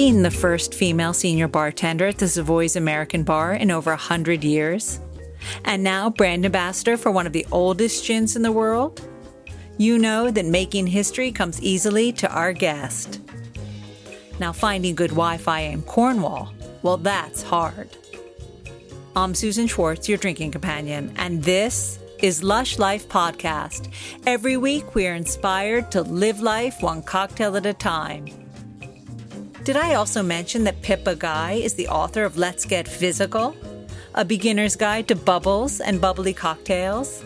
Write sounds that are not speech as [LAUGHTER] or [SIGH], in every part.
the first female senior bartender at the Savoy's American Bar in over 100 years, and now brand ambassador for one of the oldest gins in the world, you know that making history comes easily to our guest. Now, finding good Wi Fi in Cornwall, well, that's hard. I'm Susan Schwartz, your drinking companion, and this is Lush Life Podcast. Every week, we are inspired to live life one cocktail at a time. Did I also mention that Pippa Guy is the author of Let's Get Fizzical, a beginner's guide to bubbles and bubbly cocktails?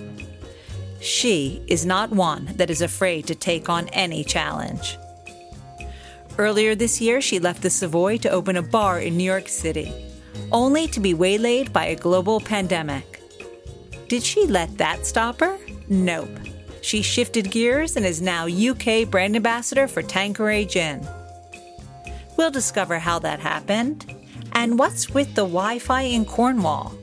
She is not one that is afraid to take on any challenge. Earlier this year, she left the Savoy to open a bar in New York City, only to be waylaid by a global pandemic. Did she let that stop her? Nope. She shifted gears and is now UK brand ambassador for Tanqueray Gin. We'll discover how that happened and what's with the Wi Fi in Cornwall.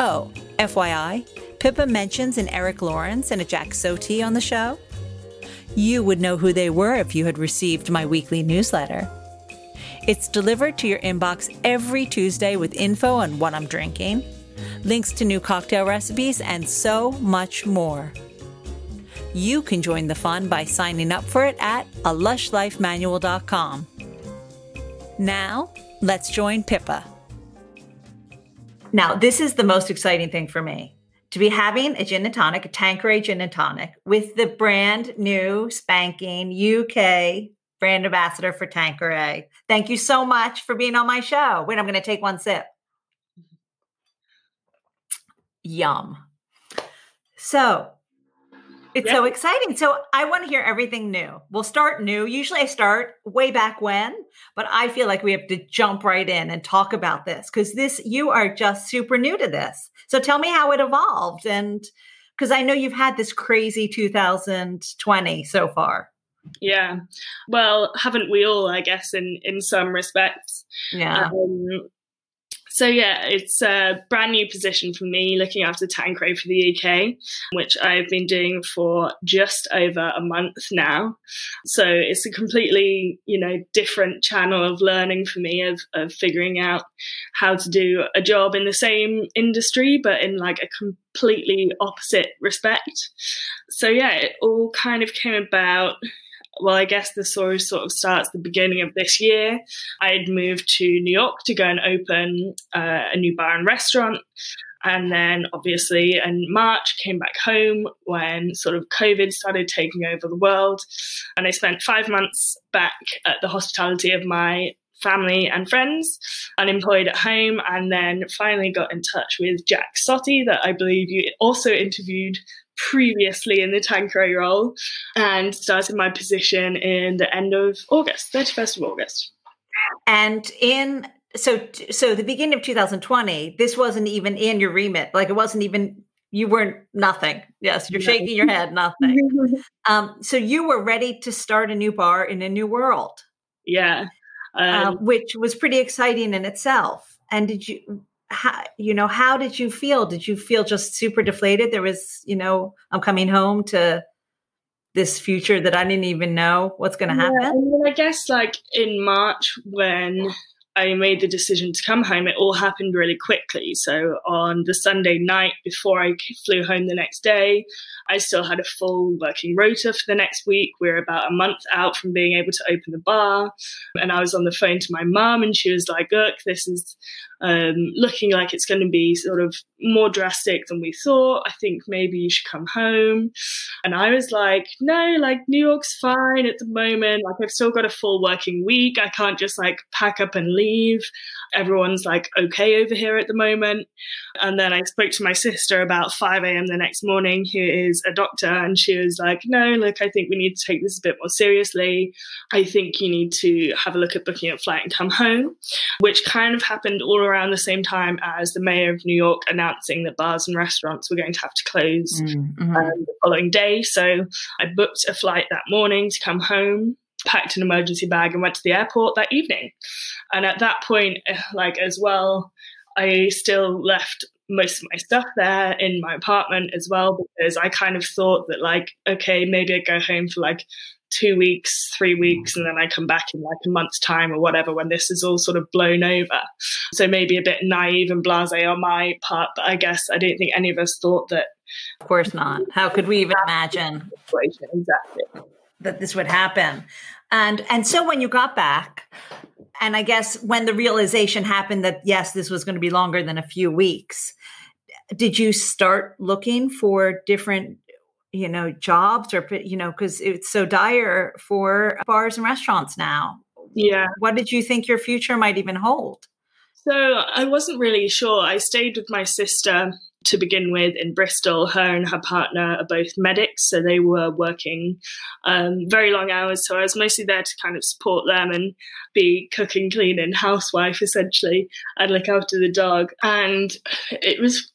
Oh, FYI, Pippa mentions an Erik Lorincz and a Jack Sotti on the show. You would know who they were if you had received my weekly newsletter. It's delivered to your inbox every Tuesday with info on what I'm drinking, links to new cocktail recipes, and so much more. You can join the fun by signing up for it at alushlifemanual.com. Now, let's join Pippa. Now, this is the most exciting thing for me to be having a gin and tonic, a Tanqueray gin and tonic, with the brand new spanking UK brand ambassador for Tanqueray. Thank you so much for being on my show. Wait, I'm going to take one sip. Yum. So, it's yep. so exciting. So I want to hear everything new. We'll start new. Usually I start way back when, but I feel like we have to jump right in and talk about this because this, you are just super new to this. So tell me how it evolved. And because I know you've had this crazy 2020 so far. Yeah. Well, haven't we all, I guess, in, in some respects? Yeah. Um, so yeah, it's a brand new position for me looking after Tanqueray for the UK, which I've been doing for just over a month now. So it's a completely, you know, different channel of learning for me of, of figuring out how to do a job in the same industry, but in like a completely opposite respect. So yeah, it all kind of came about well, I guess the story sort of starts the beginning of this year. I had moved to New York to go and open uh, a new bar and restaurant. And then obviously in March came back home when sort of COVID started taking over the world. And I spent five months back at the hospitality of my family and friends, unemployed at home, and then finally got in touch with Jack Sotti, that I believe you also interviewed previously in the Tanqueray role and started my position in the end of August, 31st of August. And in so so the beginning of 2020, this wasn't even in your remit. Like it wasn't even you weren't nothing. Yes, you're shaking your head, nothing. [LAUGHS] um, so you were ready to start a new bar in a new world. Yeah. Uh, um, uh, which was pretty exciting in itself. And did you how, you know, how did you feel? Did you feel just super deflated? There was, you know, I'm coming home to this future that I didn't even know what's going to happen. Yeah, I, guess like in March when I made the decision to come home, it all happened really quickly. So on the Sunday night before I flew home the next day, I still had a full working rota for the next week. We are about a month out from being able to open the bar. And I was on the phone to my mum and she was like, look, this is um, looking like it's going to be sort of more drastic than we thought. I think maybe you should come home. And I was like, no, like New York's fine at the moment. Like I've still got a full working week. I can't just like pack up and leave. Everyone's like okay over here at the moment. And then I spoke to my sister about 5 a.m. the next morning, who is a doctor, and she was like, no, look, I think we need to take this a bit more seriously. I think you need to have a look at booking a flight and come home, which kind of happened all around the same time as the mayor of New York announcing that bars and restaurants were going to have to close mm-hmm. um, the following day. So I booked a flight that morning to come home packed an emergency bag and went to the airport that evening. And at that point, eh, like as well, I still left most of my stuff there in my apartment as well because I kind of thought that like, okay, maybe I'd go home for like two weeks, three weeks, and then I come back in like a month's time or whatever when this is all sort of blown over. So maybe a bit naive and blase on my part, but I guess I don't think any of us thought that. Of course not. How could we even imagine [LAUGHS] exactly that this would happen? And and so when you got back, and I guess when the realization happened that yes, this was going to be longer than a few weeks, did you start looking for different you know jobs or you know because it's so dire for bars and restaurants now. Yeah. What did you think your future might even hold? So i wasn't really sure. I stayed with my sister to begin with in Bristol. Her and her partner are both medics, so they were working um, very long hours. So I was mostly there to kind of support them and be cooking, cleaning, housewife essentially, and look after the dog. And it was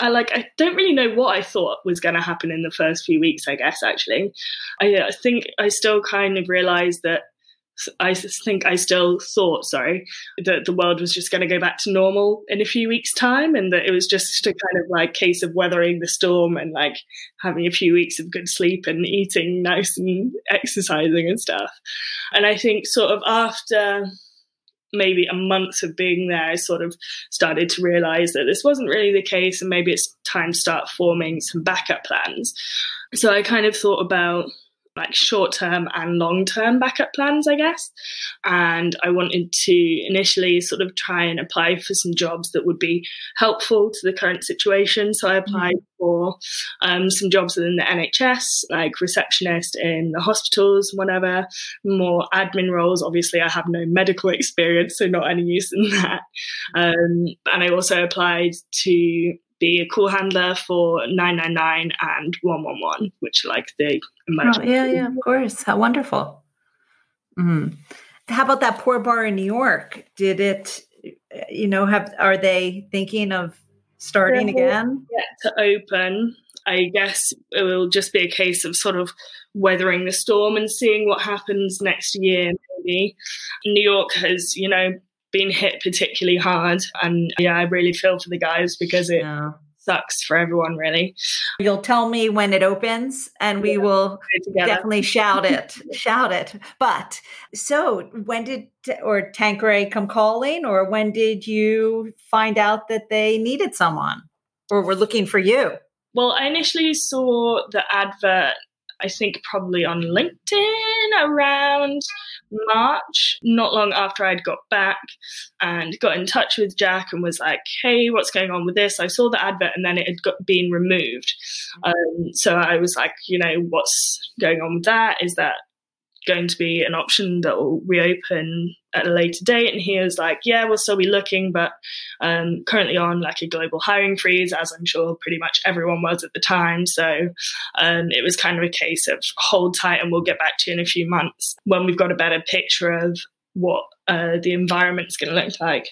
I like I don't really know what I thought was going to happen in the first few weeks. I guess actually, I, I think I still kind of realized that I think I still thought, sorry, that the world was just going to go back to normal in a few weeks' time, and that it was just a kind of like case of weathering the storm and like having a few weeks of good sleep and eating nice and exercising and stuff. And I think sort of after maybe a month of being there, I sort of started to realize that this wasn't really the case, and maybe it's time to start forming some backup plans. So I kind of thought about like short term and long term backup plans, I guess. And I wanted to initially sort of try and apply for some jobs that would be helpful to the current situation. So I applied mm-hmm. for um, some jobs within the NHS, like receptionist in the hospitals, whatever, more admin roles. Obviously, I have no medical [LAUGHS] experience, so not any use in that. Um, and I also applied to be a call handler for 999 and 111, which like the emergency. Oh, yeah, yeah, of course. How wonderful. Mm-hmm. How about that poor bar in New York? Did it, you know, have, are they thinking of starting again? Yeah, to open. I guess it will just be a case of sort of weathering the storm and seeing what happens next year, maybe. New York has, you know, been hit particularly hard. And yeah, I really feel for the guys because it yeah. sucks for everyone, really. You'll tell me when it opens and we yeah, will definitely shout it, [LAUGHS] shout it. But so when did, or Tanqueray come calling, or when did you find out that they needed someone or were looking for you? Well, I initially saw the advert I think probably on LinkedIn around March, not long after I'd got back and got in touch with Jack and was like, hey, what's going on with this? I saw the advert and then it had got, been removed. Um, so I was like, you know, what's going on with that? Is that going to be an option that will reopen at a later date. And he was like, yeah, we'll still be looking, but um, currently on like a global hiring freeze, as I'm sure pretty much everyone was at the time. So um, it was kind of a case of hold tight and we'll get back to you in a few months when we've got a better picture of what uh, the environment's going to look like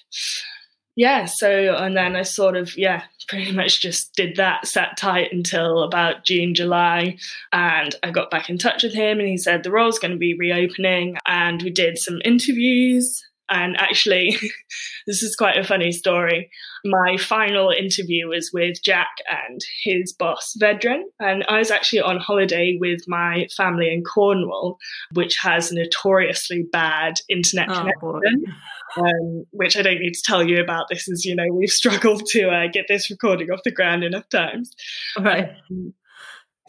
yeah, so and then I sort of yeah, pretty much just did that, sat tight until about June, July, and I got back in touch with him and he said the role's going to be reopening and we did some interviews and actually, [LAUGHS] this is quite a funny story. My final interview was with Jack and his boss, Vedran. And I was actually on holiday with my family in Cornwall, which has notoriously bad internet oh, connection. Um, which I don't need to tell you about. This is, you know, we've [LAUGHS] struggled to uh, get this recording off the ground enough times. Right. Um,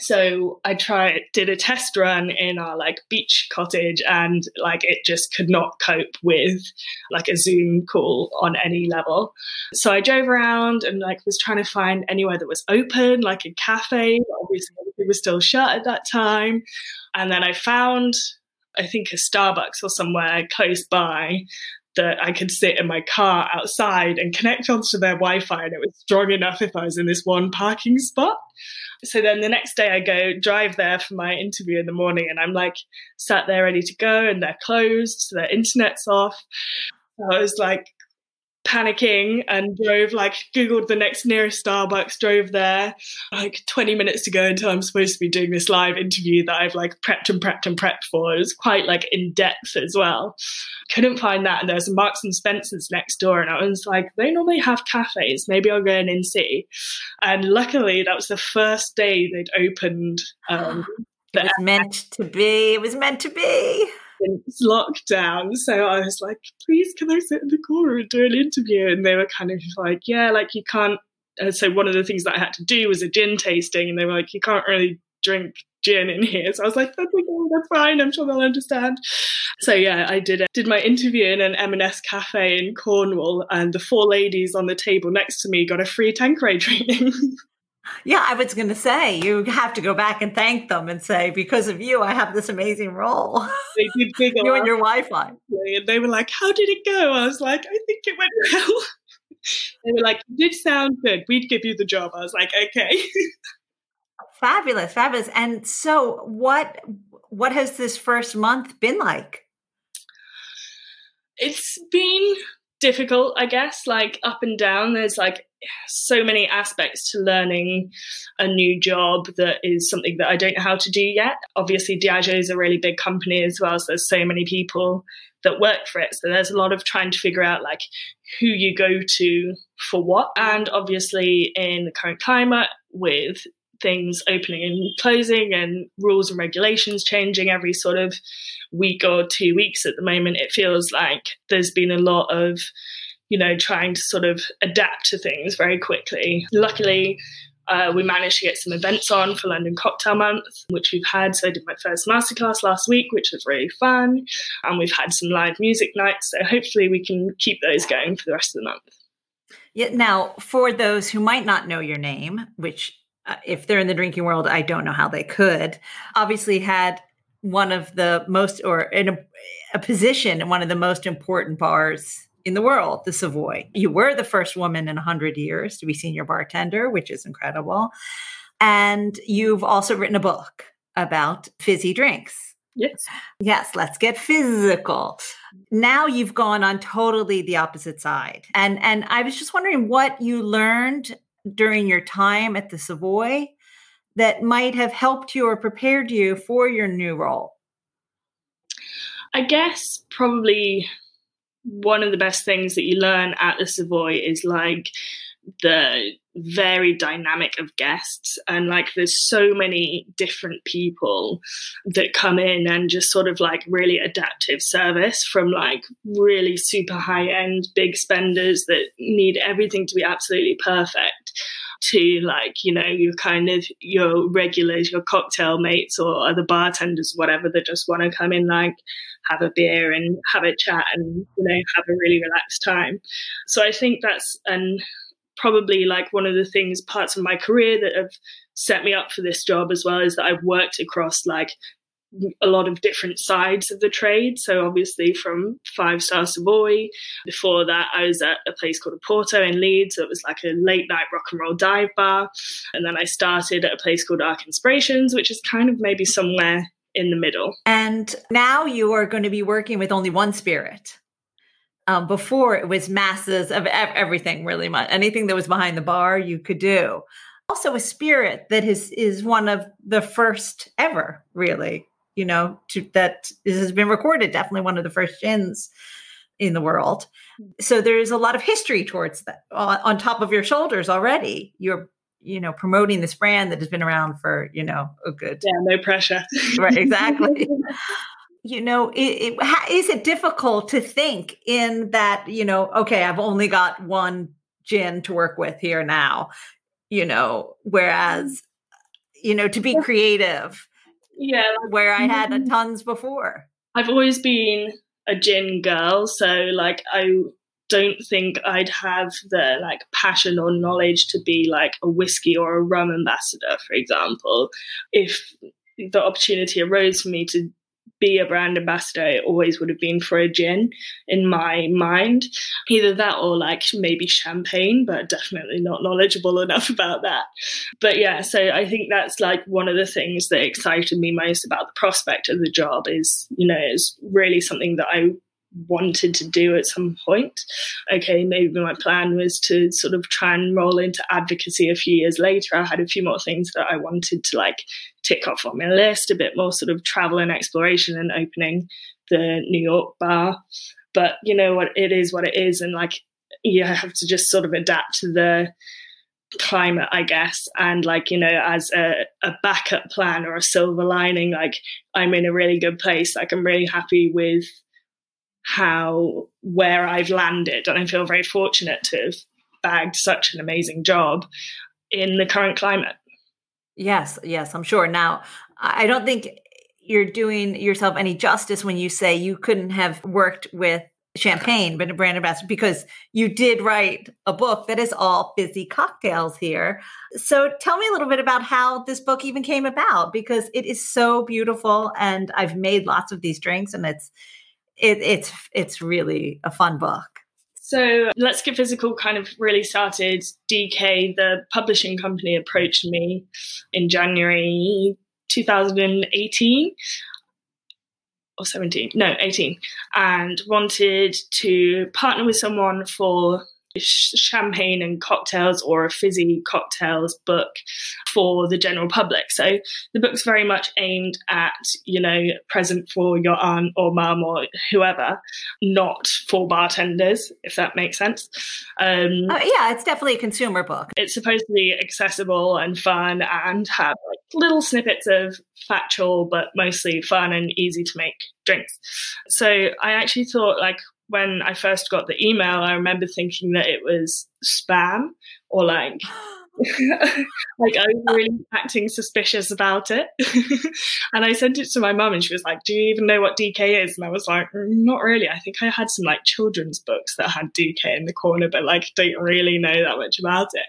so I tried, did a test run in our like beach cottage and like it just could not cope with like a Zoom call on any level. So I drove around and like was trying to find anywhere that was open, like a cafe. Obviously, it was still shut at that time. And then I found, I think, a Starbucks or somewhere close by that I could sit in my car outside and connect onto their Wi Fi, and it was strong enough if I was in this one parking spot so then the next day I go drive there for my interview in the morning and I'm like sat there ready to go and they're closed, so their internet's off. I was like panicking and drove like googled the next nearest starbucks drove there like 20 minutes to go until i'm supposed to be doing this live interview that i've like prepped and prepped and prepped for. It was quite like in depth as well. Couldn't find that. And there's marks and spencers next door and i was like they normally have cafes. Maybe i'll go in and see. And luckily that was the first day they'd opened um, [GASPS] It was meant to be. It was meant to be. It's locked down. So I was like, please, can I sit in the corner and do an interview? And they were kind of like, yeah, like you can't. And so one of the things that I had to do was a gin tasting. And they were like, you can't really drink gin in here. So I was like, that's okay, that's fine. I'm sure they'll understand. So yeah, I did did my interview in an M&S cafe in Cornwall, and the four ladies on the table next to me got a free Tanqueray [LAUGHS] training. Yeah, I was going to say you have to go back and thank them and say because of you, I have this amazing role. [LAUGHS] They did big you and your Wi-Fi, and they were like, "How did it go?" I was like, "I think it went well." [LAUGHS] they were like, "You did sound good. We'd give you the job." I was like, "Okay." [LAUGHS] fabulous, fabulous. And so, what what has this first month been like? It's been difficult, I guess, like up and down. There's like so many aspects to learning a new job that is something that I don't know how to do yet. Obviously, Diageo is a really big company as well, so there's so many people that work for it. So there's a lot of trying to figure out like who you go to for what. And obviously, in the current climate with things opening and closing and rules and regulations changing every sort of week or two weeks at the moment, it feels like there's been a lot of, you know, trying to sort of adapt to things very quickly. Luckily, uh, we managed to get some events on for London Cocktail Month, which we've had. So I did my first masterclass last week, which was really fun. And we've had some live music nights. So hopefully we can keep those going for the rest of the month. Yeah, now, for those who might not know your name, which uh, if they're in the drinking world, I don't know how they could. Obviously, had one of the most, or in a, a position in one of the most important bars in the world, the Savoy. You were the first woman in 100 years to be senior bartender, which is incredible. And you've also written a book about fizzy drinks. Yes. Yes, let's get fizzical. Now you've gone on totally the opposite side. And and I was just wondering what you learned during your time at the Savoy that might have helped you or prepared you for your new role? I guess probably one of the best things that you learn at the Savoy is like the very dynamic of guests and like there's so many different people that come in and just sort of like really adaptive service from like really super high end big spenders that need everything to be absolutely perfect to like you know your kind of your regulars your cocktail mates or other bartenders whatever that just want to come in like have a beer and have a chat and you know have a really relaxed time. So i think that's an probably like one of the things parts of my career that have set me up for this job as well is that I've worked across like a lot of different sides of the trade. So obviously from Five Star Savoy. Before that, I was at a place called Porto in Leeds. So it was like a late night rock and roll dive bar. And then I started at a place called Arc Inspirations, which is kind of maybe somewhere in the middle. And now you are going to be working with only one spirit. Um, before it was masses of everything, really much anything that was behind the bar you could do. Also, a spirit that is is one of the first ever, really. You know, to, that has been recorded. Definitely one of the first gins in the world. So there's a lot of history towards that on, on top of your shoulders already. You're you know promoting this brand that has been around for you know a good yeah no pressure right exactly [LAUGHS] you know, it, it, is it difficult to think in that, you know, okay, I've only got one gin to work with here now, you know, whereas, you know, to be creative. Yeah. Where I had mm-hmm. tons before. I've always been a gin girl. So, like, I don't think I'd have the like passion or knowledge to be like a whiskey or a rum ambassador, for example. If the opportunity arose for me to be a brand ambassador, it always would have been for a gin in my mind. Either that or like maybe champagne, but definitely not knowledgeable enough about that. But yeah, so I think that's like one of the things that excited me most about the prospect of the job is, you know, it's really something that I wanted to do at some point. Okay, maybe my plan was to sort of try and roll into advocacy a few years later. I had a few more things that I wanted to like tick off on my list, a bit more sort of travel and exploration and opening the New York bar. But you know what, it is what it is. And like, you have to just sort of adapt to the climate, I guess. And like, you know, as a, a backup plan or a silver lining, like I'm in a really good place. Like I'm really happy with how where I've landed. And I feel very fortunate to have bagged such an amazing job in the current climate. Yes, yes, I'm sure. Now, I don't think you're doing yourself any justice when you say you couldn't have worked with champagne, but a brand ambassador, because you did write a book that is all fizzy cocktails here. So tell me a little bit about how this book even came about, because it is so beautiful, and I've made lots of these drinks, and it's it, it's it's really a fun book. So Let's Get Fizzical kind of really started. DK, the publishing company, approached me in January 2018 or 17, no, 18, and wanted to partner with someone for champagne and cocktails or a fizzy cocktails book for the general public. So the book's very much aimed at, you know, present for your aunt or mum or whoever, not for bartenders, if that makes sense. Um, uh, yeah, it's definitely a consumer book. It's supposed to be accessible and fun and have like little snippets of factual, but mostly fun and easy to make drinks. So I actually thought like when I first got the email, I remember thinking that it was spam or like [LAUGHS] like I was really acting suspicious about it. [LAUGHS] and I sent it to my mum and she was like, Do you even know what DK is? And I was like, mm, Not really. I think I had some like children's books that had DK in the corner, but like don't really know that much about it.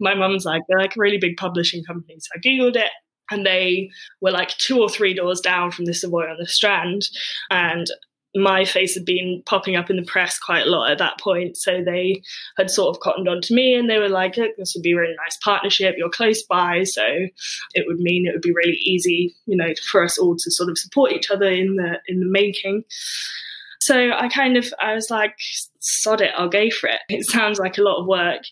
My mum's like, they're like a really big publishing company. So I Googled it and they were like two or three doors down from the Savoy on the Strand. And my face had been popping up in the press quite a lot at that point. So they had sort of cottoned on to me and they were like, this would be a really nice partnership. You're close by. So it would mean it would be really easy, you know, for us all to sort of support each other in the, in the making. So I kind of, I was like, sod it, I'll go for it. It sounds like a lot of work.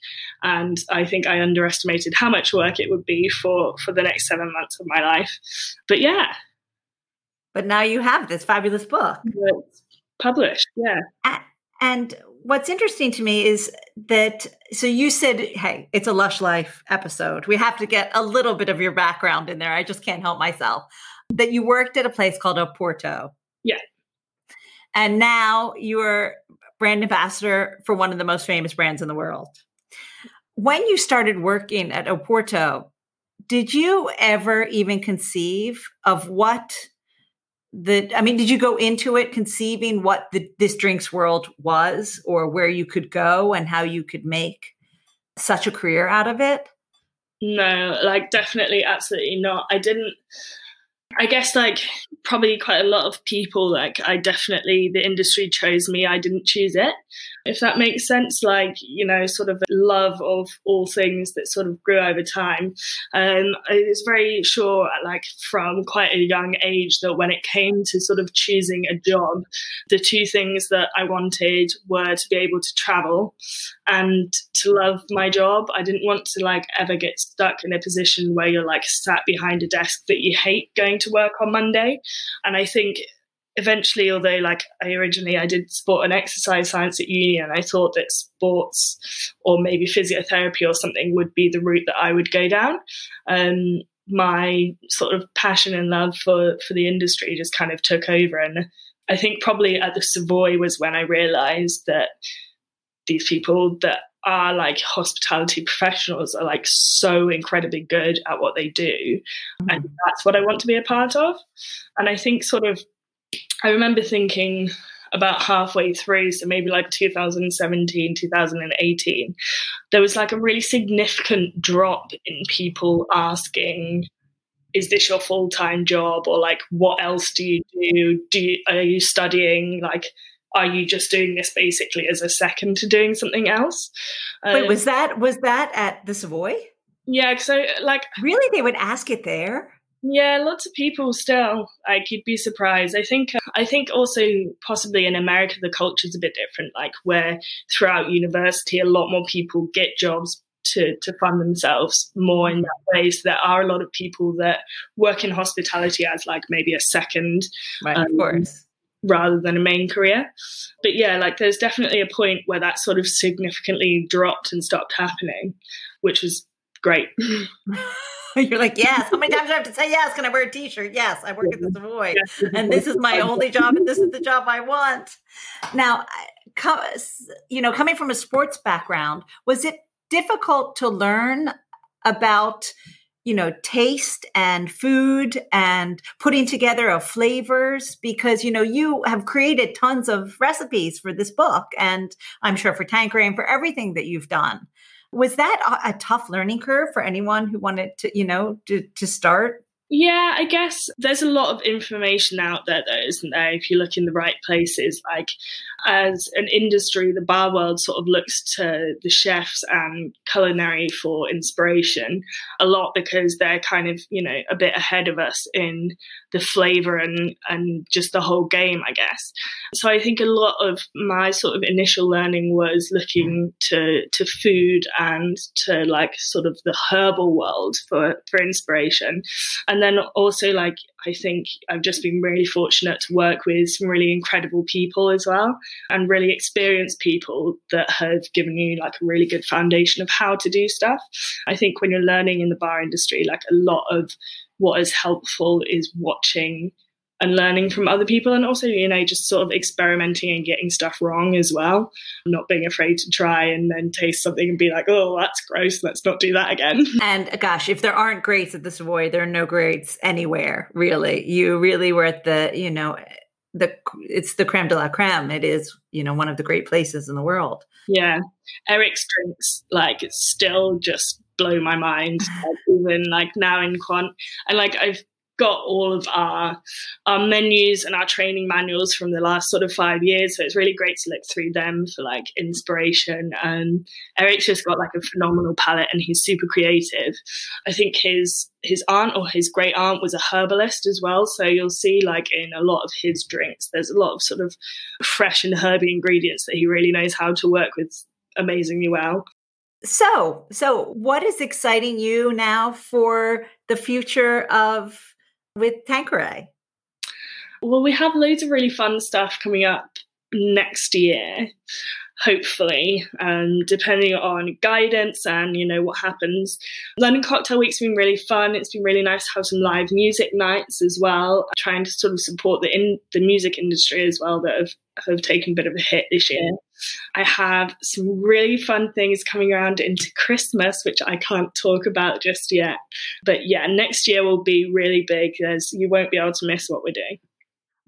And I think I underestimated how much work it would be for, for the next seven months of my life. But yeah, but now you have this fabulous book. It's published, yeah. And what's interesting to me is that so you said, hey, it's a Lush Life episode. We have to get a little bit of your background in there. I just can't help myself. That you worked at a place called Oporto. Yeah. And now you're brand ambassador for one of the most famous brands in the world. When you started working at Oporto, did you ever even conceive of what the i mean did you go into it conceiving what the, this drinks world was or where you could go and how you could make such a career out of it? No like definitely absolutely not. I didn't i guess like probably quite a lot of people like i definitely the industry chose me i didn't choose it if that makes sense, like, you know, sort of love of all things that sort of grew over time. Um, I was very sure, like, from quite a young age, that when it came to sort of choosing a job, the two things that I wanted were to be able to travel and to love my job. I didn't want to, like, ever get stuck in a position where you're, like, sat behind a desk that you hate going to work on Monday. And I think eventually, although like I originally I did sport and exercise science at uni, and I thought that sports or maybe physiotherapy or something would be the route that I would go down. Um, my sort of passion and love for for the industry just kind of took over, and I think probably at the Savoy was when I realised that these people that are like hospitality professionals are like so incredibly good at what they do mm-hmm. and that's what i want to be a part of and i think sort of I remember thinking about halfway through, so maybe like 2017, 2018, there was like a really significant drop in people asking, is this your full time job? Or like, what else do you do? Do you, are you studying? Like, are you just doing this basically as a second to doing something else? Wait, um, was that was that at the Savoy? Yeah, so like really, they would ask it there. Yeah, lots of people still. Like you'd be surprised. I think. I think also possibly in America the culture is a bit different. Like where throughout university, a lot more people get jobs to to fund themselves more in that way. So there are a lot of people that work in hospitality as like maybe a second, right, um, of course. Rather than a main career. But yeah, like there's definitely a point where that sort of significantly dropped and stopped happening, which was great. [LAUGHS] [LAUGHS] You're like, yes. How many times do I have to say yes? Can I wear a t-shirt? Yes, I work at the Savoy. And this is my [LAUGHS] only job and this is the job I want. Now, you know, coming from a sports background, was it difficult to learn about you know taste and food and putting together of flavors because you know you have created tons of recipes for this book and i'm sure for tanqueray and for everything that you've done. Was that a, a tough learning curve for anyone who wanted to you know to, to start yeah, I guess there's a lot of information out there, though, isn't there? If you look in the right places, like as an industry, the bar world sort of looks to the chefs and culinary for inspiration a lot because they're kind of, you know, a bit ahead of us in the flavor and, and just the whole game, I guess. So I think a lot of my sort of initial learning was looking to, to food and to like sort of the herbal world for, for inspiration. And then also like, I think I've just been really fortunate to work with some really incredible people as well and really experienced people that have given you like a really good foundation of how to do stuff. I think when you're learning in the bar industry, like a lot of what is helpful is watching and learning from other people and also you know just sort of experimenting and getting stuff wrong as well. Not being afraid to try and then taste something and be like oh that's gross. Let's not do that again. [LAUGHS] And gosh if there aren't grades at the savoy there are no grades anywhere really. You really were at the you know the it's the creme de la creme. It is you know one of the great places in the world. Yeah, Erik's drinks like still just blow my mind. [LAUGHS] like, even like now in Kwant, and like I've got all of our our menus and our training manuals from the last sort of five years. So it's really great to look through them for like inspiration. And Erik's just got like a phenomenal palate and he's super creative. I think his his aunt or his great aunt was a herbalist as well. So you'll see like in a lot of his drinks, there's a lot of sort of fresh and herby ingredients that he really knows how to work with amazingly well. So, so what is exciting you now for the future of with Tanqueray? Well, we have loads of really fun stuff coming up next year, hopefully, um, depending on guidance and you know what happens. London Cocktail Week's been really fun. It's been really nice to have some live music nights as well, trying to sort of support the in the music industry as well that have have taken a bit of a hit this year. I have some really fun things coming around into Christmas, which I can't talk about just yet. But yeah, next year will be really big as you won't be able to miss what we're doing.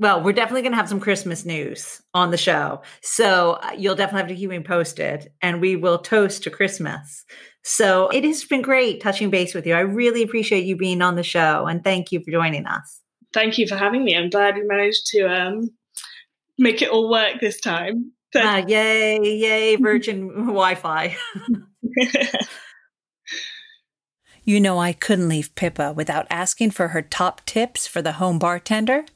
Well, we're definitely going to have some Christmas news on the show. So uh, you'll definitely have to keep me posted and we will toast to Christmas. So it has been great touching base with you. I really appreciate you being on the show and thank you for joining us. Thank you for having me. I'm glad we managed to um, make it all work this time. Ah, yay, yay, Virgin [LAUGHS] Wi Fi. [LAUGHS] you know, I couldn't leave Pippa without asking for her top tips for the home bartender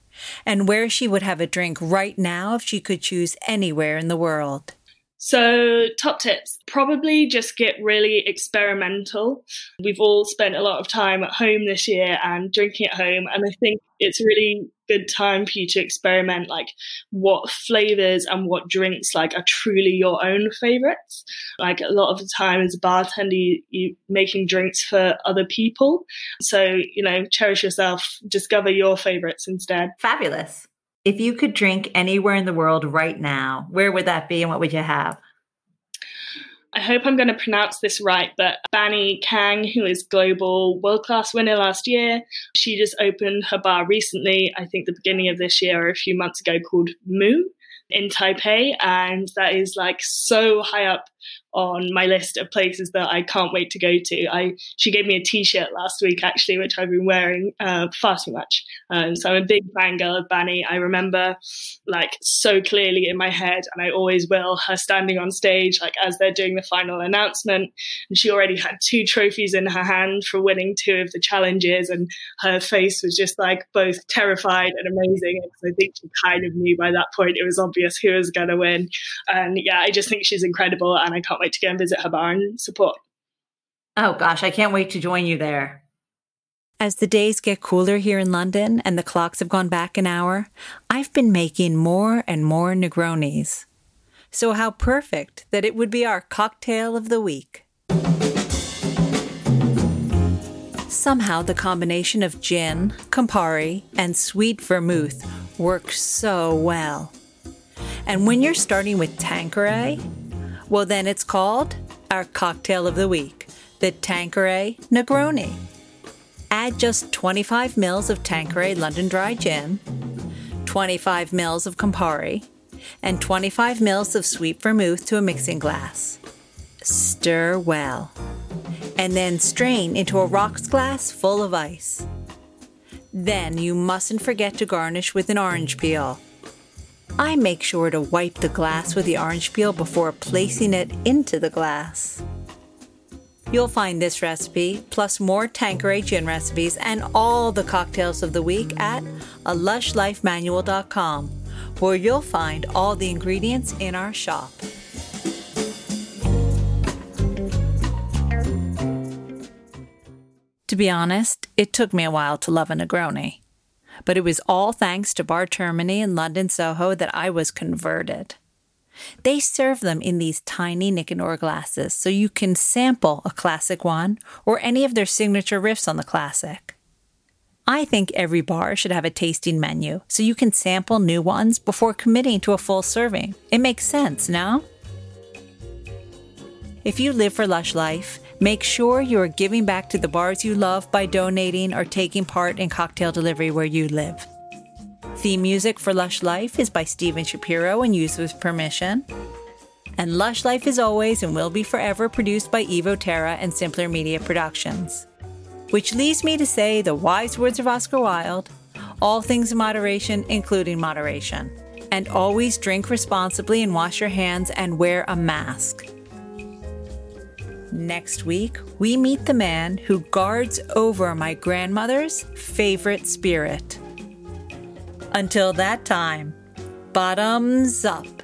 and where she would have a drink right now if she could choose anywhere in the world. So, top tips probably just get really experimental. We've all spent a lot of time at home this year and drinking at home, and I think it's a really good time for you to experiment like what flavors and what drinks like are truly your own favorites. Like a lot of the time as a bartender you, you making drinks for other people. So you know cherish yourself discover your favorites instead. Fabulous if you could drink anywhere in the world right now, where would that be and what would you have? I hope I'm going to pronounce this right, but Bannie Kang, who is global world class winner last year, she just opened her bar recently, I think the beginning of this year or a few months ago, called Moo in Taipei. And that is like so high up on my list of places that I can't wait to go to. I she gave me a T-shirt last week actually, which I've been wearing uh, far too much. Um, so I'm a big fangirl of Bannie. I remember like so clearly in my head, and I always will, her standing on stage like as they're doing the final announcement, and she already had two trophies in her hand for winning two of the challenges, and her face was just like both terrified and amazing. Because I think she kind of knew by that point it was obvious who was going to win, and yeah, I just think she's incredible, and I can't wait to go and visit her bar and support. Oh gosh, I can't wait to join you there. As the days get cooler here in London and the clocks have gone back an hour, I've been making more and more Negronis. So, how perfect that it would be our cocktail of the week. Somehow, the combination of gin, Campari, and sweet vermouth works so well. And when you're starting with Tanqueray, well, then it's called our cocktail of the week, the Tanqueray Negroni. Add just 25 mils of Tanqueray London Dry Gin, 25 mils of Campari, and 25 mils of sweet vermouth to a mixing glass. Stir well and then strain into a rocks glass full of ice. Then you mustn't forget to garnish with an orange peel. I make sure to wipe the glass with the orange peel before placing it into the glass. You'll find this recipe, plus more Tanqueray gin recipes and all the cocktails of the week at a lushlifemanual.com, where you'll find all the ingredients in our shop. To be honest, it took me a while to love a Negroni. But it was all thanks to Bar Termini in London Soho that I was converted. They serve them in these tiny Nick and Nora glasses so you can sample a classic one or any of their signature riffs on the classic. I think every bar should have a tasting menu so you can sample new ones before committing to a full serving. It makes sense, no? If you live for Lush Life, Make sure you are giving back to the bars you love by donating or taking part in cocktail delivery where you live. Theme music for Lush Life is by Steven Shapiro and used with permission. And Lush Life is always and will be forever produced by Evo Terra and Simpler Media Productions. Which leads me to say the wise words of Oscar Wilde all things in moderation, including moderation. And always drink responsibly and wash your hands and wear a mask. Next week, we meet the man who guards over my grandmother's favorite spirit. Until that time, bottoms up.